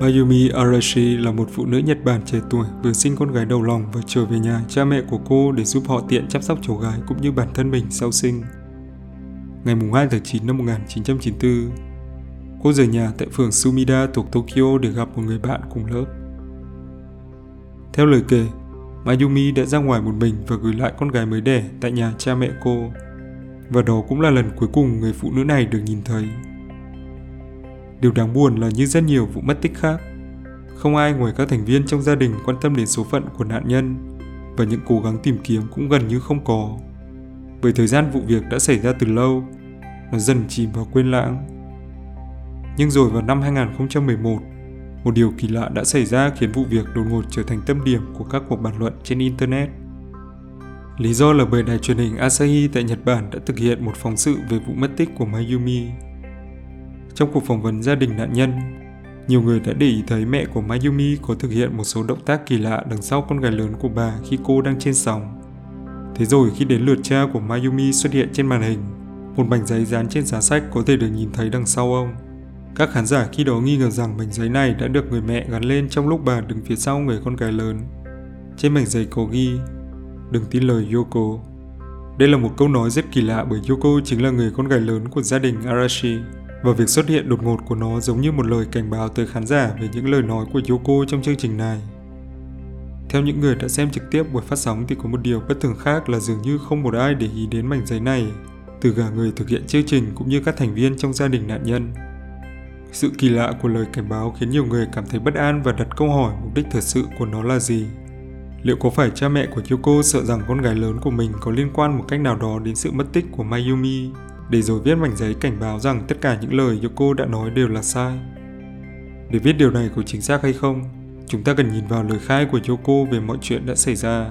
Mayumi Arashi là một phụ nữ Nhật Bản trẻ tuổi vừa sinh con gái đầu lòng và trở về nhà cha mẹ của cô để giúp họ tiện chăm sóc cháu gái cũng như bản thân mình sau sinh. Ngày 2 tháng 9 năm 1994, cô rời nhà tại phường Sumida thuộc Tokyo để gặp một người bạn cùng lớp. Theo lời kể, Mayumi đã ra ngoài một mình và gửi lại con gái mới đẻ tại nhà cha mẹ cô. Và đó cũng là lần cuối cùng người phụ nữ này được nhìn thấy. Điều đáng buồn là như rất nhiều vụ mất tích khác, không ai ngoài các thành viên trong gia đình quan tâm đến số phận của nạn nhân và những cố gắng tìm kiếm cũng gần như không có. Bởi thời gian vụ việc đã xảy ra từ lâu, nó dần chìm vào quên lãng. Nhưng rồi vào năm 2011, một điều kỳ lạ đã xảy ra khiến vụ việc đột ngột trở thành tâm điểm của các cuộc bàn luận trên Internet. Lý do là bởi đài truyền hình Asahi tại Nhật Bản đã thực hiện một phóng sự về vụ mất tích của Mayumi. Trong cuộc phỏng vấn gia đình nạn nhân, nhiều người đã để ý thấy mẹ của Mayumi có thực hiện một số động tác kỳ lạ đằng sau con gái lớn của bà khi cô đang trên sóng. Thế rồi khi đến lượt cha của Mayumi xuất hiện trên màn hình, một mảnh giấy dán trên giá sách có thể được nhìn thấy đằng sau ông. Các khán giả khi đó nghi ngờ rằng mảnh giấy này đã được người mẹ gắn lên trong lúc bà đứng phía sau người con gái lớn. Trên mảnh giấy có ghi, đừng tin lời Yoko. Đây là một câu nói rất kỳ lạ bởi Yoko chính là người con gái lớn của gia đình Arashi và việc xuất hiện đột ngột của nó giống như một lời cảnh báo tới khán giả về những lời nói của Yoko trong chương trình này. Theo những người đã xem trực tiếp buổi phát sóng thì có một điều bất thường khác là dường như không một ai để ý đến mảnh giấy này, từ cả người thực hiện chương trình cũng như các thành viên trong gia đình nạn nhân. Sự kỳ lạ của lời cảnh báo khiến nhiều người cảm thấy bất an và đặt câu hỏi mục đích thật sự của nó là gì. Liệu có phải cha mẹ của Yoko sợ rằng con gái lớn của mình có liên quan một cách nào đó đến sự mất tích của Mayumi, để rồi viết mảnh giấy cảnh báo rằng tất cả những lời Yoko đã nói đều là sai? Để biết điều này có chính xác hay không, chúng ta cần nhìn vào lời khai của Yoko về mọi chuyện đã xảy ra.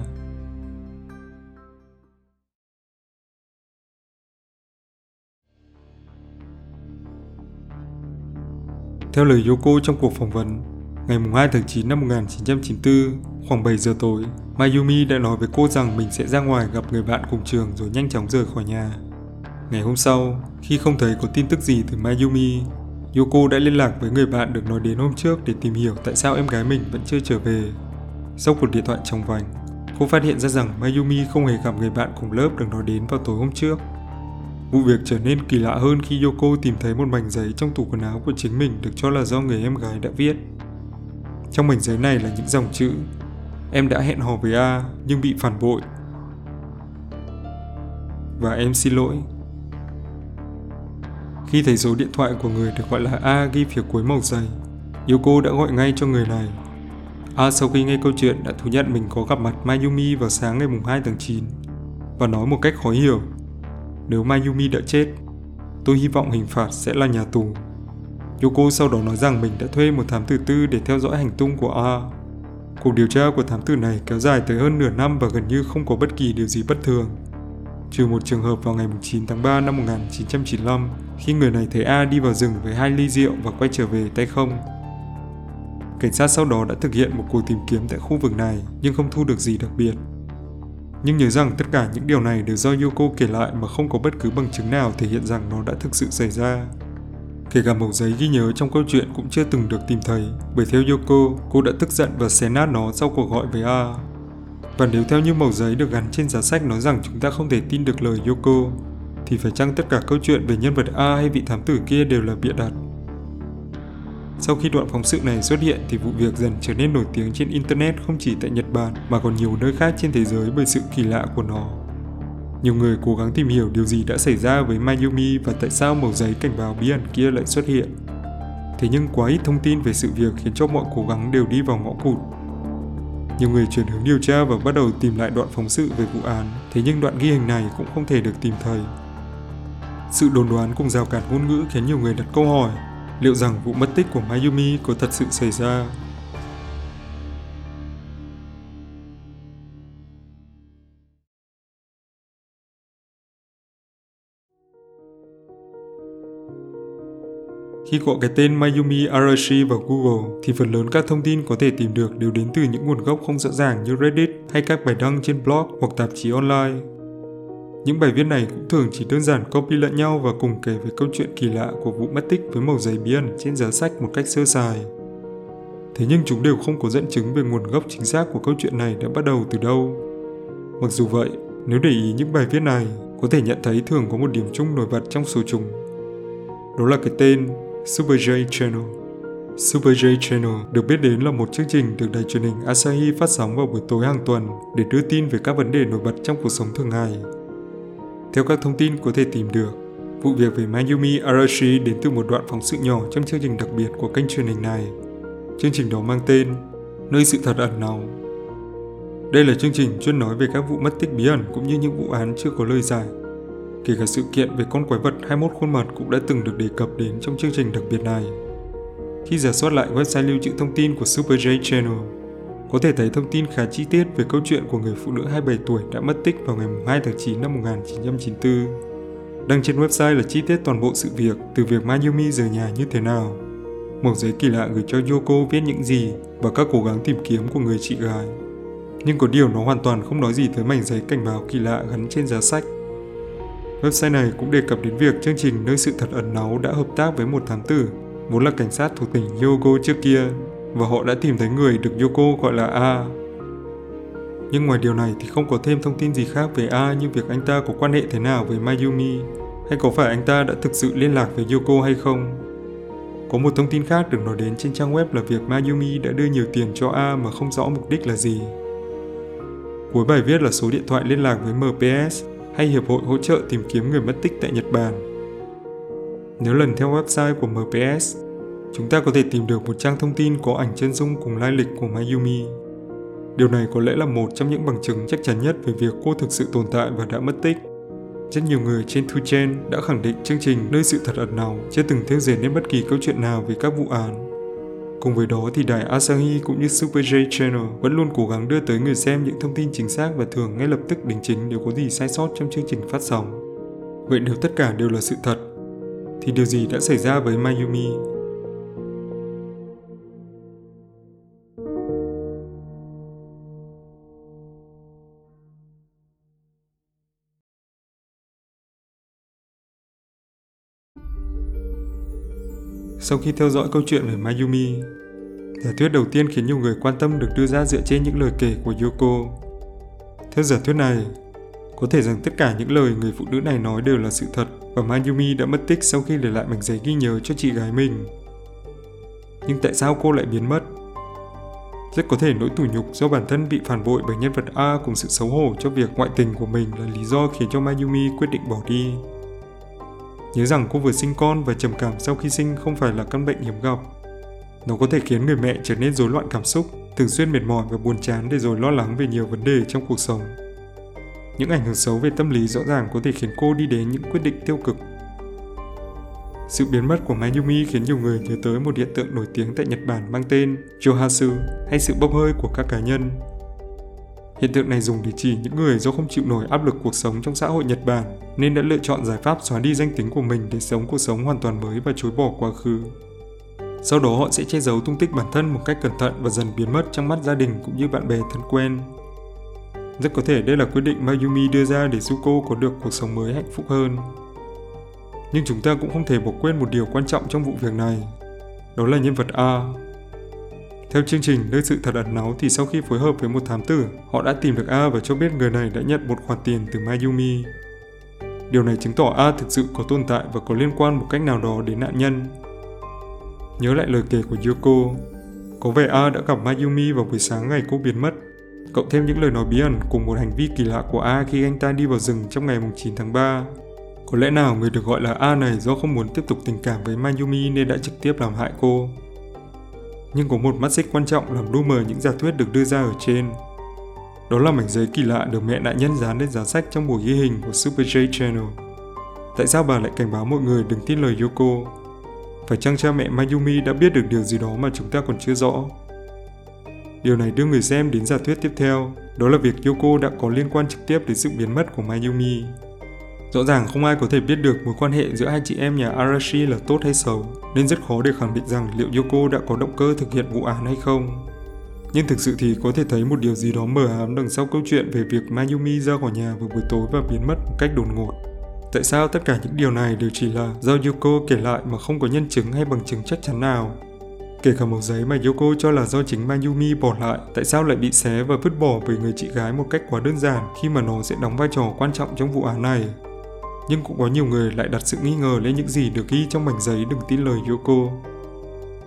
Theo lời Yoko trong cuộc phỏng vấn, ngày 2 tháng 9 năm 1994, khoảng 7 giờ tối, Mayumi đã nói với cô rằng mình sẽ ra ngoài gặp người bạn cùng trường rồi nhanh chóng rời khỏi nhà. Ngày hôm sau, khi không thấy có tin tức gì từ Mayumi, Yoko đã liên lạc với người bạn được nói đến hôm trước để tìm hiểu tại sao em gái mình vẫn chưa trở về. Sau cuộc điện thoại trong vành, cô phát hiện ra rằng Mayumi không hề gặp người bạn cùng lớp được nói đến vào tối hôm trước. Vụ việc trở nên kỳ lạ hơn khi Yoko tìm thấy một mảnh giấy trong tủ quần áo của chính mình được cho là do người em gái đã viết. Trong mảnh giấy này là những dòng chữ Em đã hẹn hò với A nhưng bị phản bội. Và em xin lỗi. Khi thấy số điện thoại của người được gọi là A ghi phía cuối màu giày, Yoko đã gọi ngay cho người này. A sau khi nghe câu chuyện đã thú nhận mình có gặp mặt Mayumi vào sáng ngày 2 tháng 9 và nói một cách khó hiểu nếu Mayumi đã chết, tôi hy vọng hình phạt sẽ là nhà tù. Yoko sau đó nói rằng mình đã thuê một thám tử tư để theo dõi hành tung của A. Cuộc điều tra của thám tử này kéo dài tới hơn nửa năm và gần như không có bất kỳ điều gì bất thường. Trừ một trường hợp vào ngày 9 tháng 3 năm 1995 khi người này thấy A đi vào rừng với hai ly rượu và quay trở về tay không. Cảnh sát sau đó đã thực hiện một cuộc tìm kiếm tại khu vực này nhưng không thu được gì đặc biệt. Nhưng nhớ rằng tất cả những điều này đều do Yoko kể lại mà không có bất cứ bằng chứng nào thể hiện rằng nó đã thực sự xảy ra. Kể cả mẩu giấy ghi nhớ trong câu chuyện cũng chưa từng được tìm thấy, bởi theo Yoko, cô đã tức giận và xé nát nó sau cuộc gọi với A. Và nếu theo như mẩu giấy được gắn trên giá sách nói rằng chúng ta không thể tin được lời Yoko, thì phải chăng tất cả câu chuyện về nhân vật A hay vị thám tử kia đều là bịa đặt? Sau khi đoạn phóng sự này xuất hiện thì vụ việc dần trở nên nổi tiếng trên Internet không chỉ tại Nhật Bản mà còn nhiều nơi khác trên thế giới bởi sự kỳ lạ của nó. Nhiều người cố gắng tìm hiểu điều gì đã xảy ra với Mayumi và tại sao mẩu giấy cảnh báo bí ẩn kia lại xuất hiện. Thế nhưng quá ít thông tin về sự việc khiến cho mọi cố gắng đều đi vào ngõ cụt. Nhiều người chuyển hướng điều tra và bắt đầu tìm lại đoạn phóng sự về vụ án, thế nhưng đoạn ghi hình này cũng không thể được tìm thấy. Sự đồn đoán cùng rào cản ngôn ngữ khiến nhiều người đặt câu hỏi liệu rằng vụ mất tích của Mayumi có thật sự xảy ra. Khi gọi cái tên Mayumi Arashi vào Google thì phần lớn các thông tin có thể tìm được đều đến từ những nguồn gốc không rõ ràng như Reddit hay các bài đăng trên blog hoặc tạp chí online. Những bài viết này cũng thường chỉ đơn giản copy lẫn nhau và cùng kể về câu chuyện kỳ lạ của vụ mất tích với màu giấy bí ẩn trên giá sách một cách sơ sài. Thế nhưng chúng đều không có dẫn chứng về nguồn gốc chính xác của câu chuyện này đã bắt đầu từ đâu. Mặc dù vậy, nếu để ý những bài viết này, có thể nhận thấy thường có một điểm chung nổi bật trong số chúng. Đó là cái tên Super J Channel. Super J Channel được biết đến là một chương trình được đài truyền hình Asahi phát sóng vào buổi tối hàng tuần để đưa tin về các vấn đề nổi bật trong cuộc sống thường ngày. Theo các thông tin có thể tìm được, vụ việc về Mayumi Arashi đến từ một đoạn phóng sự nhỏ trong chương trình đặc biệt của kênh truyền hình này. Chương trình đó mang tên Nơi sự thật ẩn náu. Đây là chương trình chuyên nói về các vụ mất tích bí ẩn cũng như những vụ án chưa có lời giải. Kể cả sự kiện về con quái vật 21 khuôn mặt cũng đã từng được đề cập đến trong chương trình đặc biệt này. Khi giả soát lại website lưu trữ thông tin của Super J Channel, có thể thấy thông tin khá chi tiết về câu chuyện của người phụ nữ 27 tuổi đã mất tích vào ngày 2 tháng 9 năm 1994. Đăng trên website là chi tiết toàn bộ sự việc từ việc Mayumi rời nhà như thế nào, mẩu giấy kỳ lạ gửi cho Yoko viết những gì và các cố gắng tìm kiếm của người chị gái. Nhưng có điều nó hoàn toàn không nói gì tới mảnh giấy cảnh báo kỳ lạ gắn trên giá sách. Website này cũng đề cập đến việc chương trình Nơi sự thật ẩn náu đã hợp tác với một thám tử, vốn là cảnh sát thuộc tỉnh Yogo trước kia, và họ đã tìm thấy người được Yoko gọi là A. Nhưng ngoài điều này thì không có thêm thông tin gì khác về A như việc anh ta có quan hệ thế nào với Mayumi, hay có phải anh ta đã thực sự liên lạc với Yoko hay không. Có một thông tin khác được nói đến trên trang web là việc Mayumi đã đưa nhiều tiền cho A mà không rõ mục đích là gì. Cuối bài viết là số điện thoại liên lạc với MPS hay Hiệp hội hỗ trợ tìm kiếm người mất tích tại Nhật Bản. Nếu lần theo website của MPS, chúng ta có thể tìm được một trang thông tin có ảnh chân dung cùng lai lịch của Mayumi. Điều này có lẽ là một trong những bằng chứng chắc chắn nhất về việc cô thực sự tồn tại và đã mất tích. Rất nhiều người trên Tuchen đã khẳng định chương trình Nơi sự thật ẩn náu chưa từng theo dệt nên bất kỳ câu chuyện nào về các vụ án. Cùng với đó thì đài Asahi cũng như Super J Channel vẫn luôn cố gắng đưa tới người xem những thông tin chính xác và thường ngay lập tức đính chính nếu có gì sai sót trong chương trình phát sóng. Vậy nếu tất cả đều là sự thật, thì điều gì đã xảy ra với Mayumi Sau khi theo dõi câu chuyện về Mayumi, giả thuyết đầu tiên khiến nhiều người quan tâm được đưa ra dựa trên những lời kể của Yoko. Theo giả thuyết này, có thể rằng tất cả những lời người phụ nữ này nói đều là sự thật và Mayumi đã mất tích sau khi để lại mảnh giấy ghi nhớ cho chị gái mình. Nhưng tại sao cô lại biến mất? Rất có thể nỗi tủi nhục do bản thân bị phản bội bởi nhân vật A cùng sự xấu hổ cho việc ngoại tình của mình là lý do khiến cho Mayumi quyết định bỏ đi. Nhớ rằng cô vừa sinh con và trầm cảm sau khi sinh không phải là căn bệnh hiếm gặp. Nó có thể khiến người mẹ trở nên rối loạn cảm xúc, thường xuyên mệt mỏi và buồn chán để rồi lo lắng về nhiều vấn đề trong cuộc sống. Những ảnh hưởng xấu về tâm lý rõ ràng có thể khiến cô đi đến những quyết định tiêu cực. Sự biến mất của Mayumi khiến nhiều người nhớ tới một hiện tượng nổi tiếng tại Nhật Bản mang tên Johasu hay sự bốc hơi của các cá nhân Hiện tượng này dùng để chỉ những người do không chịu nổi áp lực cuộc sống trong xã hội Nhật Bản nên đã lựa chọn giải pháp xóa đi danh tính của mình để sống cuộc sống hoàn toàn mới và chối bỏ quá khứ. Sau đó họ sẽ che giấu tung tích bản thân một cách cẩn thận và dần biến mất trong mắt gia đình cũng như bạn bè thân quen. Rất có thể đây là quyết định Mayumi đưa ra để Zuko có được cuộc sống mới hạnh phúc hơn. Nhưng chúng ta cũng không thể bỏ quên một điều quan trọng trong vụ việc này. Đó là nhân vật A, theo chương trình Nơi sự thật ẩn náu thì sau khi phối hợp với một thám tử, họ đã tìm được A và cho biết người này đã nhận một khoản tiền từ Mayumi. Điều này chứng tỏ A thực sự có tồn tại và có liên quan một cách nào đó đến nạn nhân. Nhớ lại lời kể của Yoko, có vẻ A đã gặp Mayumi vào buổi sáng ngày cô biến mất. Cộng thêm những lời nói bí ẩn cùng một hành vi kỳ lạ của A khi anh ta đi vào rừng trong ngày 9 tháng 3. Có lẽ nào người được gọi là A này do không muốn tiếp tục tình cảm với Mayumi nên đã trực tiếp làm hại cô nhưng có một mắt xích quan trọng làm lu mờ những giả thuyết được đưa ra ở trên. Đó là mảnh giấy kỳ lạ được mẹ nạn nhân dán lên giá sách trong buổi ghi hình của Super J Channel. Tại sao bà lại cảnh báo mọi người đừng tin lời Yoko? Phải chăng cha mẹ Mayumi đã biết được điều gì đó mà chúng ta còn chưa rõ? Điều này đưa người xem đến giả thuyết tiếp theo, đó là việc Yoko đã có liên quan trực tiếp đến sự biến mất của Mayumi. Rõ ràng không ai có thể biết được mối quan hệ giữa hai chị em nhà Arashi là tốt hay xấu, nên rất khó để khẳng định rằng liệu Yoko đã có động cơ thực hiện vụ án hay không. Nhưng thực sự thì có thể thấy một điều gì đó mờ ám đằng sau câu chuyện về việc Mayumi ra khỏi nhà vào buổi tối và biến mất một cách đột ngột. Tại sao tất cả những điều này đều chỉ là do Yoko kể lại mà không có nhân chứng hay bằng chứng chắc chắn nào? Kể cả mẩu giấy mà Yoko cho là do chính Mayumi bỏ lại, tại sao lại bị xé và vứt bỏ bởi người chị gái một cách quá đơn giản khi mà nó sẽ đóng vai trò quan trọng trong vụ án này. Nhưng cũng có nhiều người lại đặt sự nghi ngờ lên những gì được ghi trong mảnh giấy đừng tin lời Yoko.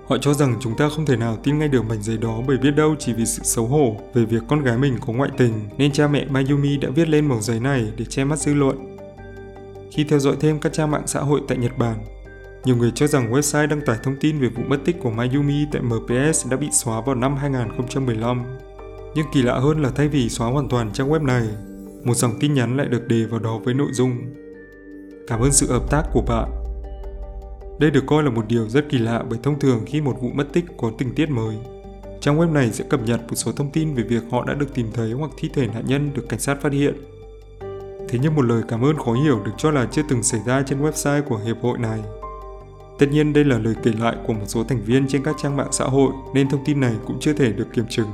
Họ cho rằng chúng ta không thể nào tin ngay được mảnh giấy đó bởi biết đâu chỉ vì sự xấu hổ về việc con gái mình có ngoại tình nên cha mẹ Mayumi đã viết lên mẩu giấy này để che mắt dư luận. Khi theo dõi thêm các trang mạng xã hội tại Nhật Bản, nhiều người cho rằng website đăng tải thông tin về vụ mất tích của Mayumi tại MPS đã bị xóa vào năm 2015. Nhưng kỳ lạ hơn là thay vì xóa hoàn toàn trang web này, một dòng tin nhắn lại được đề vào đó với nội dung Cảm ơn sự hợp tác của bạn. Đây được coi là một điều rất kỳ lạ bởi thông thường khi một vụ mất tích có tình tiết mới, trang web này sẽ cập nhật một số thông tin về việc họ đã được tìm thấy hoặc thi thể nạn nhân được cảnh sát phát hiện. Thế nhưng một lời cảm ơn khó hiểu được cho là chưa từng xảy ra trên website của hiệp hội này. Tất nhiên đây là lời kể lại của một số thành viên trên các trang mạng xã hội nên thông tin này cũng chưa thể được kiểm chứng.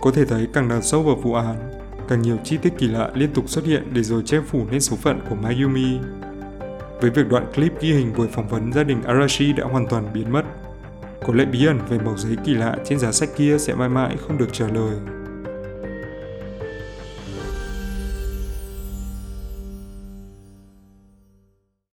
Có thể thấy càng đào sâu vào vụ án, càng nhiều chi tiết kỳ lạ liên tục xuất hiện để rồi che phủ lên số phận của Mayumi. Với việc đoạn clip ghi hình buổi phỏng vấn gia đình Arashi đã hoàn toàn biến mất, có lẽ bí ẩn về màu giấy kỳ lạ trên giá sách kia sẽ mãi mãi không được trả lời.